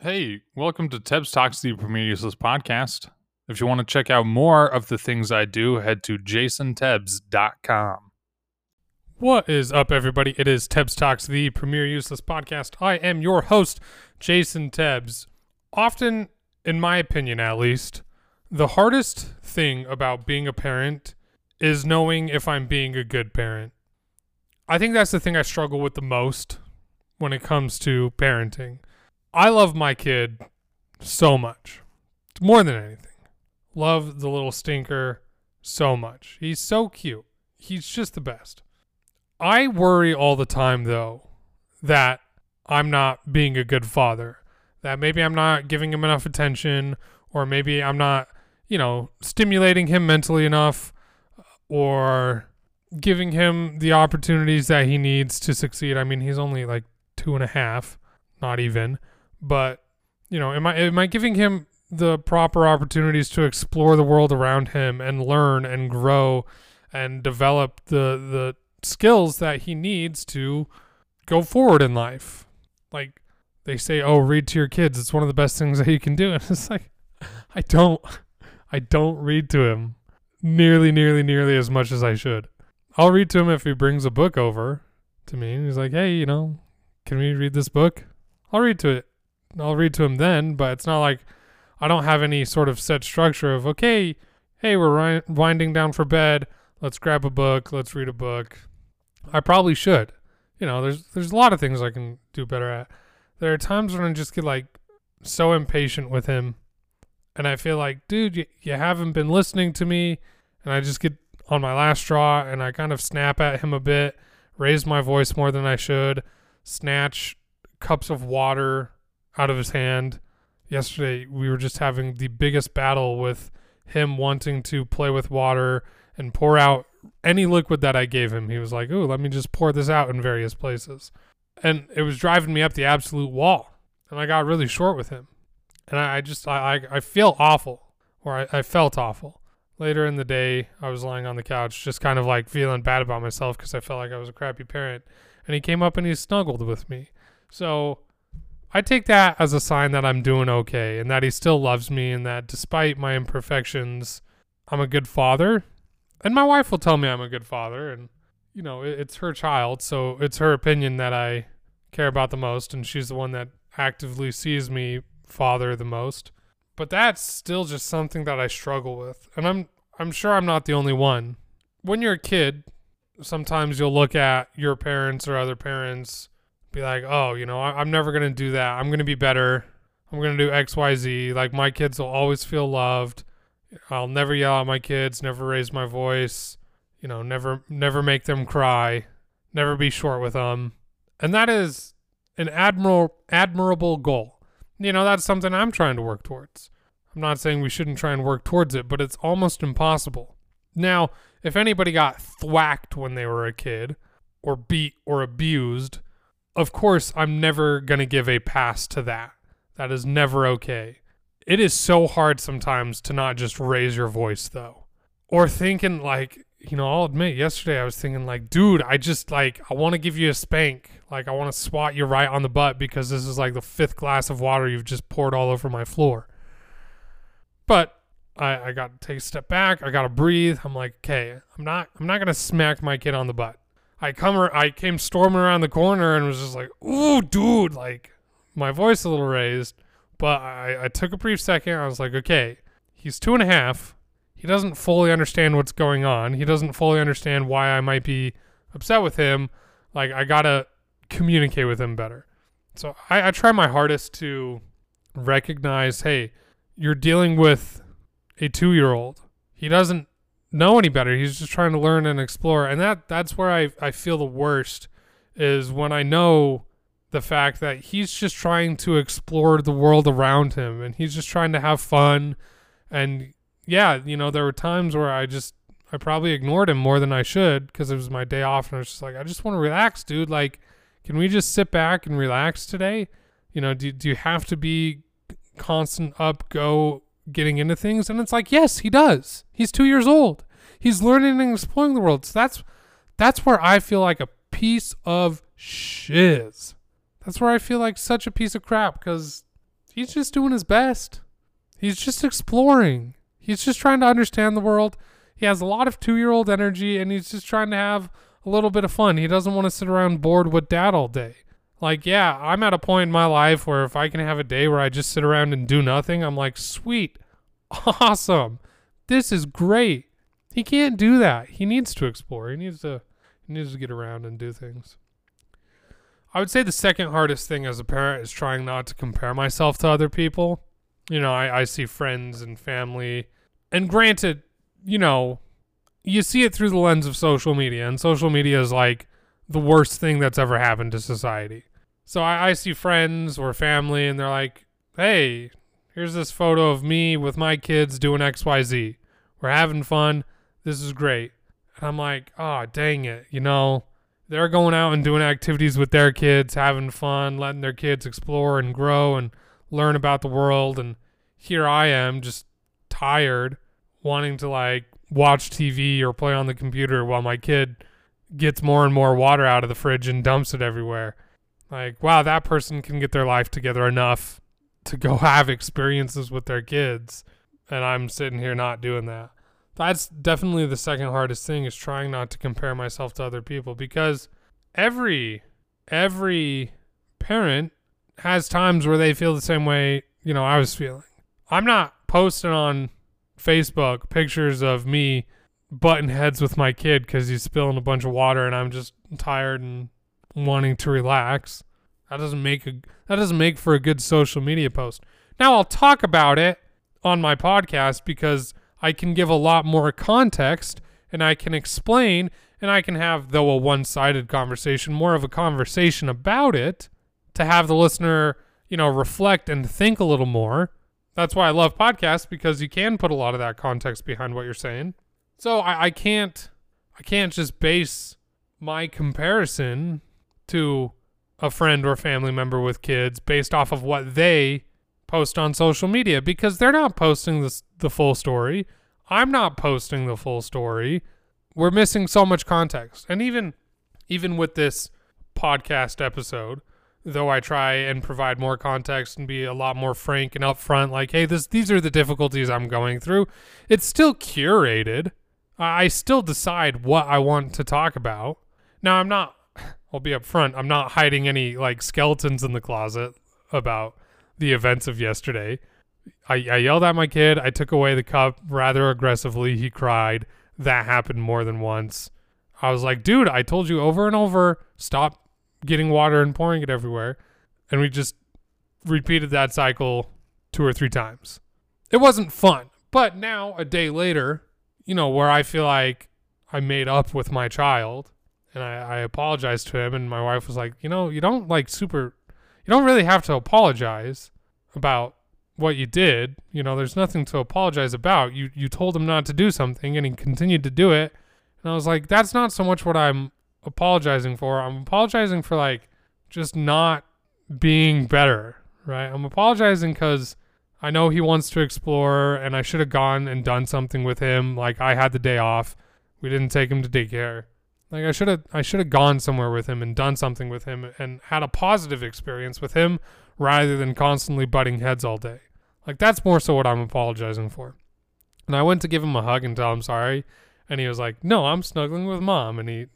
Hey, welcome to Tebs Talks, the Useless podcast. If you want to check out more of the things I do, head to jasontebs.com. What is up, everybody? It is Tebs Talks, the premier useless podcast. I am your host, Jason Tebs. Often, in my opinion at least, the hardest thing about being a parent is knowing if I'm being a good parent. I think that's the thing I struggle with the most when it comes to parenting. I love my kid so much, more than anything. Love the little stinker so much. He's so cute. He's just the best. I worry all the time, though, that I'm not being a good father, that maybe I'm not giving him enough attention, or maybe I'm not, you know, stimulating him mentally enough, or giving him the opportunities that he needs to succeed. I mean, he's only like two and a half, not even, but you know, am I am I giving him the proper opportunities to explore the world around him and learn and grow and develop the the skills that he needs to go forward in life. Like they say, "Oh, read to your kids. It's one of the best things that you can do." And it's like I don't I don't read to him nearly nearly nearly as much as I should. I'll read to him if he brings a book over to me he's like, "Hey, you know, can we read this book?" I'll read to it. I'll read to him then, but it's not like I don't have any sort of set structure of, "Okay, hey, we're winding down for bed. Let's grab a book. Let's read a book." I probably should. You know, there's there's a lot of things I can do better at. There are times when I just get like so impatient with him and I feel like, dude, you, you haven't been listening to me and I just get on my last straw and I kind of snap at him a bit, raise my voice more than I should, snatch cups of water out of his hand. Yesterday we were just having the biggest battle with him wanting to play with water and pour out any liquid that I gave him, he was like, "Ooh, let me just pour this out in various places," and it was driving me up the absolute wall. And I got really short with him, and I, I just I, I, I feel awful, or I, I felt awful. Later in the day, I was lying on the couch, just kind of like feeling bad about myself because I felt like I was a crappy parent. And he came up and he snuggled with me. So I take that as a sign that I'm doing okay and that he still loves me and that despite my imperfections, I'm a good father and my wife will tell me I'm a good father, and you know it, it's her child, so it's her opinion that I care about the most, and she's the one that actively sees me father the most. But that's still just something that I struggle with, and I'm I'm sure I'm not the only one. When you're a kid, sometimes you'll look at your parents or other parents, be like, oh, you know, I, I'm never gonna do that. I'm gonna be better. I'm gonna do X, Y, Z. Like my kids will always feel loved I'll never yell at my kids, never raise my voice, you know, never never make them cry, never be short with them. And that is an admirable admirable goal. You know, that's something I'm trying to work towards. I'm not saying we shouldn't try and work towards it, but it's almost impossible. Now, if anybody got thwacked when they were a kid or beat or abused, of course I'm never going to give a pass to that. That is never okay. It is so hard sometimes to not just raise your voice though. Or thinking like, you know, I'll admit yesterday I was thinking like, dude, I just like I want to give you a spank. Like I want to swat you right on the butt because this is like the fifth glass of water you've just poured all over my floor. But I, I got to take a step back. I got to breathe. I'm like, okay, I'm not I'm not gonna smack my kid on the butt. I come I came storming around the corner and was just like, ooh, dude, like my voice a little raised. But I, I took a brief second. I was like, okay, he's two and a half. He doesn't fully understand what's going on. He doesn't fully understand why I might be upset with him. Like, I got to communicate with him better. So I, I try my hardest to recognize hey, you're dealing with a two year old. He doesn't know any better. He's just trying to learn and explore. And that that's where I, I feel the worst is when I know the fact that he's just trying to explore the world around him and he's just trying to have fun and yeah you know there were times where i just i probably ignored him more than i should because it was my day off and i was just like i just want to relax dude like can we just sit back and relax today you know do, do you have to be constant up go getting into things and it's like yes he does he's two years old he's learning and exploring the world so that's that's where i feel like a piece of shiz that's where I feel like such a piece of crap because he's just doing his best. He's just exploring. He's just trying to understand the world. He has a lot of two year old energy and he's just trying to have a little bit of fun. He doesn't want to sit around bored with dad all day. Like, yeah, I'm at a point in my life where if I can have a day where I just sit around and do nothing, I'm like, sweet, awesome. This is great. He can't do that. He needs to explore. He needs to he needs to get around and do things. I would say the second hardest thing as a parent is trying not to compare myself to other people. You know, I, I see friends and family, and granted, you know, you see it through the lens of social media, and social media is like the worst thing that's ever happened to society. So I, I see friends or family, and they're like, hey, here's this photo of me with my kids doing XYZ. We're having fun. This is great. And I'm like, oh, dang it. You know, they're going out and doing activities with their kids, having fun, letting their kids explore and grow and learn about the world. And here I am just tired, wanting to like watch TV or play on the computer while my kid gets more and more water out of the fridge and dumps it everywhere. Like, wow, that person can get their life together enough to go have experiences with their kids. And I'm sitting here not doing that that's definitely the second hardest thing is trying not to compare myself to other people because every every parent has times where they feel the same way, you know, I was feeling. I'm not posting on Facebook pictures of me butting heads with my kid cuz he's spilling a bunch of water and I'm just tired and wanting to relax. That doesn't make a that doesn't make for a good social media post. Now I'll talk about it on my podcast because I can give a lot more context and I can explain and I can have, though a one sided conversation, more of a conversation about it to have the listener, you know, reflect and think a little more. That's why I love podcasts because you can put a lot of that context behind what you're saying. So I, I can't I can't just base my comparison to a friend or family member with kids based off of what they post on social media because they're not posting this, the full story. I'm not posting the full story. We're missing so much context. And even even with this podcast episode, though I try and provide more context and be a lot more frank and upfront like, hey, this these are the difficulties I'm going through, it's still curated. I still decide what I want to talk about. Now I'm not I'll be upfront, I'm not hiding any like skeletons in the closet about the events of yesterday. I, I yelled at my kid. I took away the cup rather aggressively. He cried. That happened more than once. I was like, dude, I told you over and over, stop getting water and pouring it everywhere. And we just repeated that cycle two or three times. It wasn't fun. But now, a day later, you know, where I feel like I made up with my child and I, I apologized to him, and my wife was like, you know, you don't like super you don't really have to apologize about what you did. You know, there's nothing to apologize about. You you told him not to do something and he continued to do it. And I was like, that's not so much what I'm apologizing for. I'm apologizing for like just not being better, right? I'm apologizing cuz I know he wants to explore and I should have gone and done something with him. Like I had the day off. We didn't take him to daycare. Like I should have I should have gone somewhere with him and done something with him and had a positive experience with him rather than constantly butting heads all day. Like that's more so what I'm apologizing for. And I went to give him a hug and tell him sorry, and he was like, "No, I'm snuggling with mom." And he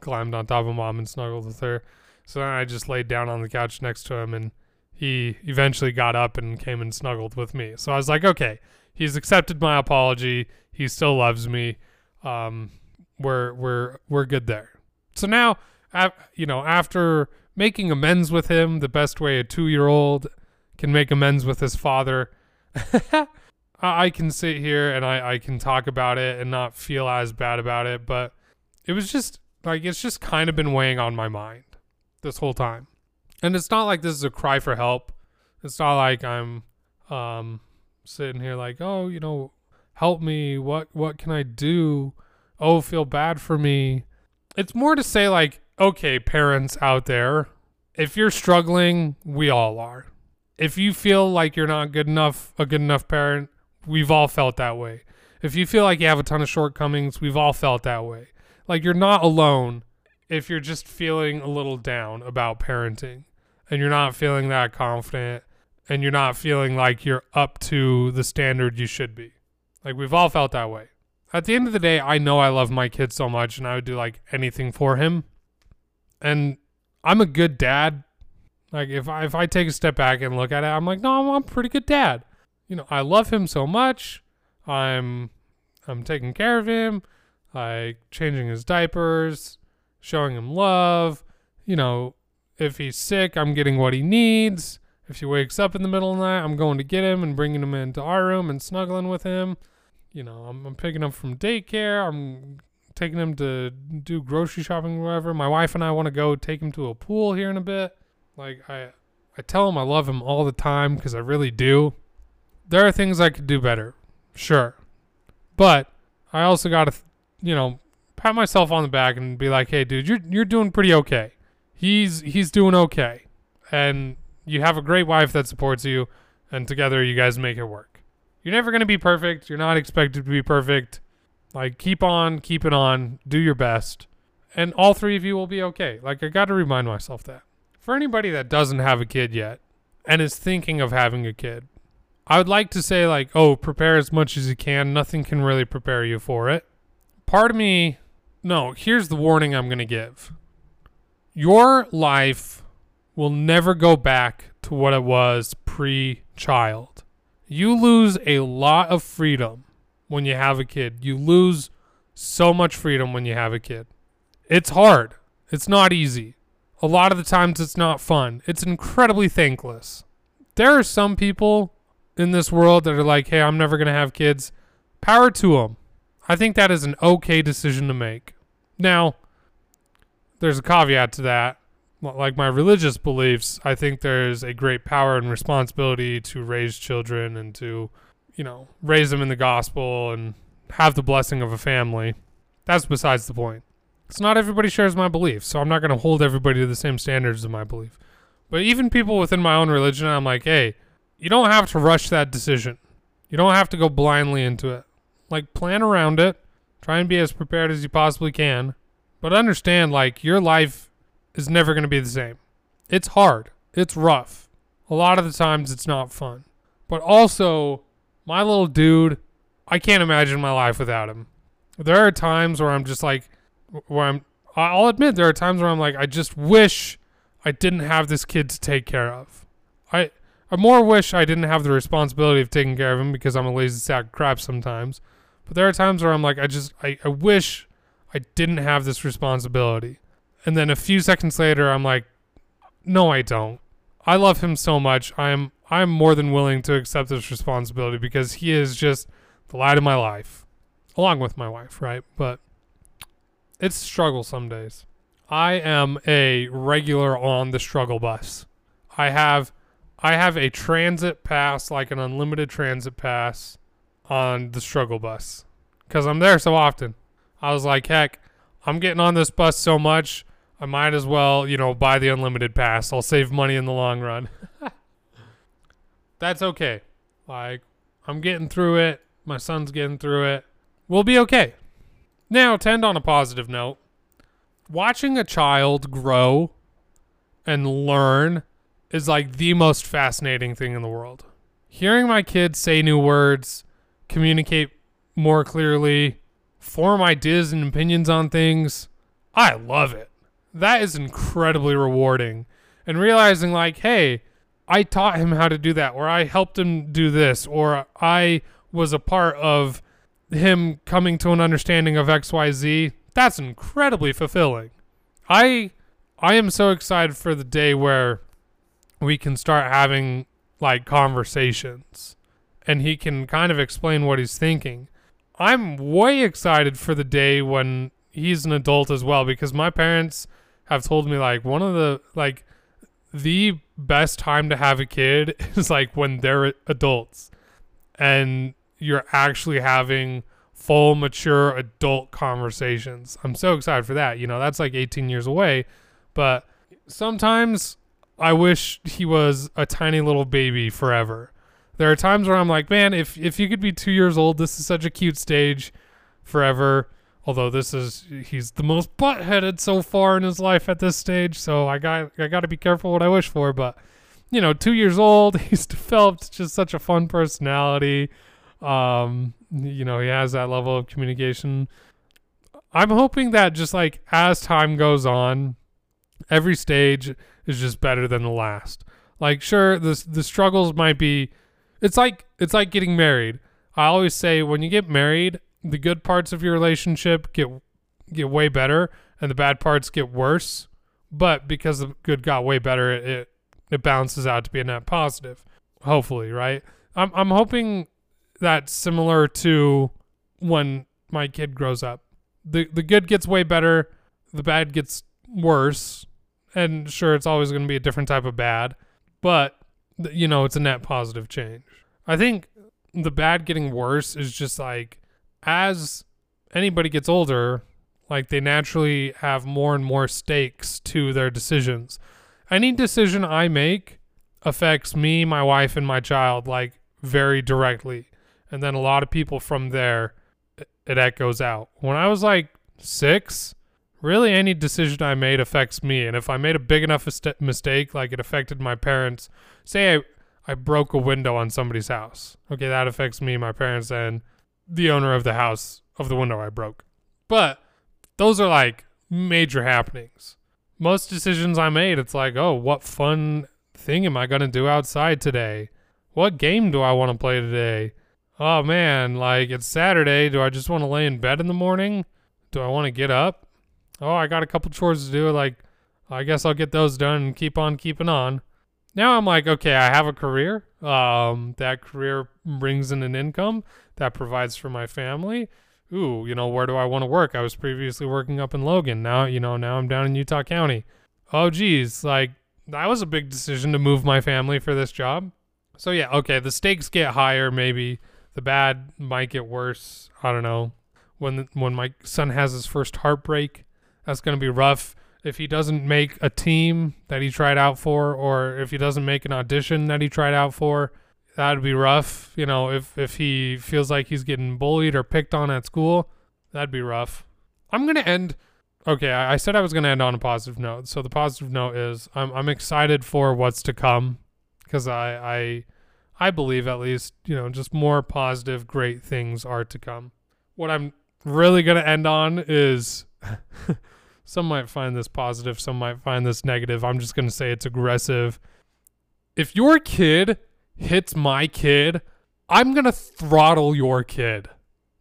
climbed on top of mom and snuggled with her. So then I just laid down on the couch next to him and he eventually got up and came and snuggled with me. So I was like, "Okay, he's accepted my apology. He still loves me." Um, we're we're we're good there. So now, you know, after making amends with him, the best way a two-year-old can make amends with his father, I can sit here and I I can talk about it and not feel as bad about it. But it was just like it's just kind of been weighing on my mind this whole time, and it's not like this is a cry for help. It's not like I'm um sitting here like, oh, you know, help me. What what can I do? Oh, feel bad for me. It's more to say, like, okay, parents out there, if you're struggling, we all are. If you feel like you're not good enough, a good enough parent, we've all felt that way. If you feel like you have a ton of shortcomings, we've all felt that way. Like, you're not alone if you're just feeling a little down about parenting and you're not feeling that confident and you're not feeling like you're up to the standard you should be. Like we've all felt that way. At the end of the day, I know I love my kid so much and I would do like anything for him. And I'm a good dad. Like if I if I take a step back and look at it, I'm like, no, I'm, a pretty good dad. You know, I love him so much. I'm I'm taking care of him, like changing his diapers, showing him love. You know, if he's sick, I'm getting what he needs. If he wakes up in the middle of the night, I'm going to get him and bringing him into our room and snuggling with him. You know, I'm, I'm picking him from daycare. I'm taking him to do grocery shopping, whatever. My wife and I want to go take him to a pool here in a bit. Like I, I tell him I love him all the time because I really do. There are things I could do better, sure, but I also got to, you know, pat myself on the back and be like, hey, dude, you're you're doing pretty okay. He's he's doing okay, and you have a great wife that supports you, and together you guys make it work. You're never going to be perfect. You're not expected to be perfect. Like, keep on, keep it on, do your best, and all three of you will be okay. Like, I got to remind myself that. For anybody that doesn't have a kid yet and is thinking of having a kid, I would like to say, like, oh, prepare as much as you can. Nothing can really prepare you for it. Part of me, no, here's the warning I'm going to give. Your life will never go back to what it was pre child. You lose a lot of freedom when you have a kid. You lose so much freedom when you have a kid. It's hard, it's not easy. A lot of the times, it's not fun. It's incredibly thankless. There are some people in this world that are like, hey, I'm never going to have kids. Power to them. I think that is an okay decision to make. Now, there's a caveat to that like my religious beliefs, I think there's a great power and responsibility to raise children and to, you know, raise them in the gospel and have the blessing of a family. That's besides the point. It's not everybody shares my beliefs, so I'm not going to hold everybody to the same standards of my belief. But even people within my own religion, I'm like, hey, you don't have to rush that decision. You don't have to go blindly into it. Like, plan around it. Try and be as prepared as you possibly can. But understand, like, your life is never going to be the same. It's hard. It's rough. A lot of the times it's not fun. But also, my little dude, I can't imagine my life without him. There are times where I'm just like, where I'm, I'll admit, there are times where I'm like, I just wish I didn't have this kid to take care of. I, I more wish I didn't have the responsibility of taking care of him because I'm a lazy sack of crap sometimes. But there are times where I'm like, I just, I, I wish I didn't have this responsibility. And then a few seconds later, I'm like, no, I don't. I love him so much. I'm I'm more than willing to accept this responsibility because he is just the light of my life, along with my wife, right? But it's struggle some days. I am a regular on the struggle bus. I have I have a transit pass, like an unlimited transit pass on the struggle bus because I'm there so often. I was like, heck, I'm getting on this bus so much. I might as well, you know, buy the unlimited pass. I'll save money in the long run. That's okay. Like, I'm getting through it. My son's getting through it. We'll be okay. Now, to end on a positive note, watching a child grow and learn is like the most fascinating thing in the world. Hearing my kids say new words, communicate more clearly, form ideas and opinions on things, I love it that is incredibly rewarding. And realizing, like, hey, I taught him how to do that, or I helped him do this, or I was a part of him coming to an understanding of XYZ, that's incredibly fulfilling. I I am so excited for the day where we can start having like conversations and he can kind of explain what he's thinking. I'm way excited for the day when he's an adult as well because my parents have told me like one of the like the best time to have a kid is like when they're adults and you're actually having full mature adult conversations. I'm so excited for that. You know, that's like 18 years away, but sometimes I wish he was a tiny little baby forever. There are times where I'm like, man, if if you could be 2 years old, this is such a cute stage forever. Although this is he's the most butt-headed so far in his life at this stage, so I got I got to be careful what I wish for. But you know, two years old. He's developed just such a fun personality. Um, you know, he has that level of communication. I'm hoping that just like as time goes on, every stage is just better than the last. Like, sure, the the struggles might be. It's like it's like getting married. I always say when you get married, the good parts of your relationship get get way better, and the bad parts get worse. But because the good got way better, it, it balances out to be a net positive. Hopefully, right? I'm I'm hoping that's similar to when my kid grows up. The the good gets way better, the bad gets worse. And sure it's always going to be a different type of bad, but you know, it's a net positive change. I think the bad getting worse is just like as anybody gets older, like they naturally have more and more stakes to their decisions. Any decision I make affects me, my wife, and my child like very directly. And then a lot of people from there, it- echoes out. When I was like six, really any decision I made affects me. And if I made a big enough mistake, like it affected my parents, say I, I broke a window on somebody's house. Okay, that affects me, my parents, and the owner of the house of the window I broke. But those are like major happenings. Most decisions I made, it's like, oh, what fun thing am I going to do outside today? What game do I want to play today? Oh man, like it's Saturday. Do I just want to lay in bed in the morning? Do I want to get up? Oh, I got a couple chores to do. Like, I guess I'll get those done and keep on keeping on. Now I'm like, okay, I have a career. Um, that career brings in an income that provides for my family. Ooh, you know, where do I want to work? I was previously working up in Logan. Now, you know, now I'm down in Utah County. Oh, geez, like that was a big decision to move my family for this job. So yeah, okay, the stakes get higher. Maybe the bad might get worse. I don't know. When the, when my son has his first heartbreak, that's gonna be rough. If he doesn't make a team that he tried out for, or if he doesn't make an audition that he tried out for, that'd be rough. You know, if if he feels like he's getting bullied or picked on at school, that'd be rough. I'm gonna end. Okay, I, I said I was gonna end on a positive note. So the positive note is I'm I'm excited for what's to come because I I I believe at least you know just more positive, great things are to come. What I'm really gonna end on is. some might find this positive, some might find this negative. I'm just gonna say it's aggressive. If your kid hits my kid, I'm gonna throttle your kid.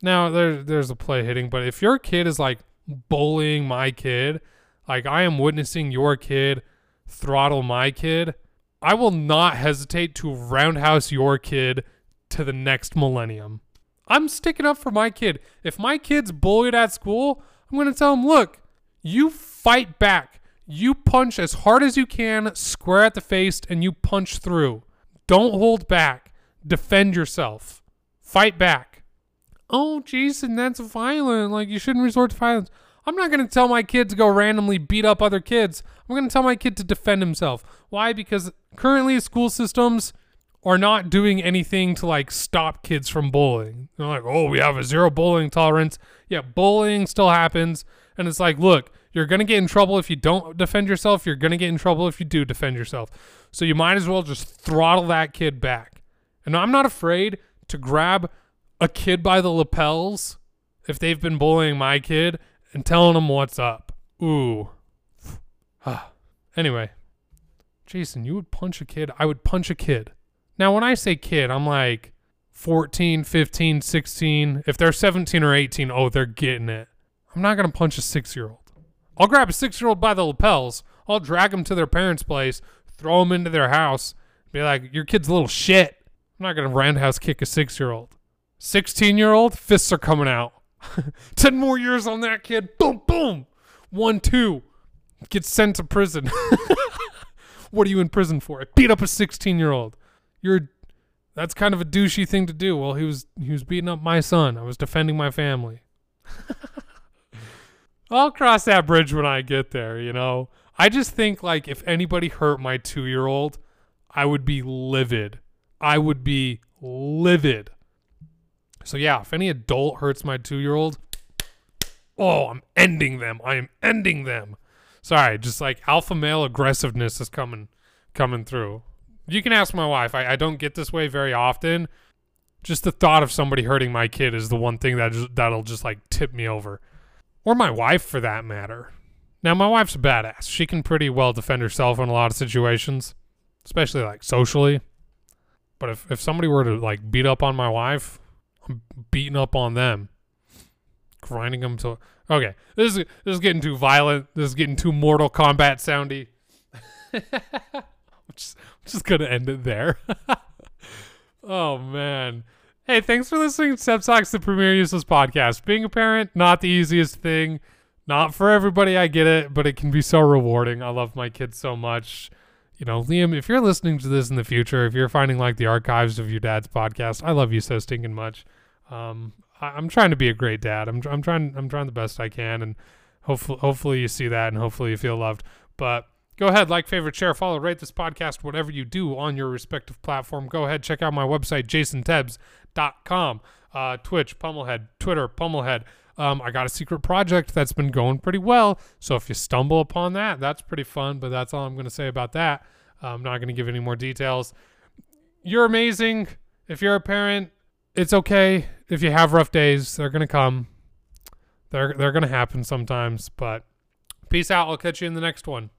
Now there there's a play hitting, but if your kid is like bullying my kid, like I am witnessing your kid throttle my kid, I will not hesitate to roundhouse your kid to the next millennium. I'm sticking up for my kid. If my kid's bullied at school, I'm going to tell him, look, you fight back. You punch as hard as you can, square at the face, and you punch through. Don't hold back. Defend yourself. Fight back. Oh, Jason, that's violent. Like, you shouldn't resort to violence. I'm not going to tell my kid to go randomly beat up other kids. I'm going to tell my kid to defend himself. Why? Because currently school systems are not doing anything to like stop kids from bullying. They're like, oh, we have a zero bullying tolerance. Yeah, bullying still happens. And it's like, look, you're going to get in trouble if you don't defend yourself. You're going to get in trouble if you do defend yourself. So you might as well just throttle that kid back. And I'm not afraid to grab a kid by the lapels if they've been bullying my kid and telling them what's up. Ooh. Ah. anyway, Jason, you would punch a kid? I would punch a kid. Now, when I say kid, I'm like 14, 15, 16. If they're 17 or 18, oh, they're getting it. I'm not going to punch a six year old. I'll grab a six year old by the lapels. I'll drag them to their parents' place, throw them into their house, be like, your kid's a little shit. I'm not going to roundhouse kick a six year old. 16 year old, fists are coming out. 10 more years on that kid. Boom, boom. One, two. Gets sent to prison. what are you in prison for? I beat up a 16 year old. You're that's kind of a douchey thing to do. Well, he was he was beating up my son. I was defending my family. I'll cross that bridge when I get there, you know. I just think like if anybody hurt my 2-year-old, I would be livid. I would be livid. So yeah, if any adult hurts my 2-year-old, oh, I'm ending them. I am ending them. Sorry, just like alpha male aggressiveness is coming coming through. You can ask my wife. I, I don't get this way very often. Just the thought of somebody hurting my kid is the one thing that just, that'll just like tip me over, or my wife for that matter. Now my wife's a badass. She can pretty well defend herself in a lot of situations, especially like socially. But if if somebody were to like beat up on my wife, I'm beating up on them, grinding them to. Okay, this is this is getting too violent. This is getting too Mortal Kombat soundy. I'm just, I'm just gonna end it there. oh man. Hey, thanks for listening to Tebs Talks, the Premier Useless Podcast. Being a parent, not the easiest thing. Not for everybody, I get it, but it can be so rewarding. I love my kids so much. You know, Liam, if you're listening to this in the future, if you're finding like the archives of your dad's podcast, I love you so stinking much. Um, I, am trying to be a great dad. I'm, I'm trying, I'm trying the best I can, and hopefully, hopefully you see that, and hopefully you feel loved. But go ahead, like, favorite, share, follow, rate this podcast, whatever you do on your respective platform. Go ahead, check out my website, jasontebs.com, uh, Twitch, Pummelhead, Twitter, Pummelhead. Um, I got a secret project that's been going pretty well. So if you stumble upon that, that's pretty fun. But that's all I'm going to say about that. I'm not going to give any more details. You're amazing. If you're a parent, it's okay. If you have rough days, they're going to come. They're they're going to happen sometimes. But peace out. I'll catch you in the next one.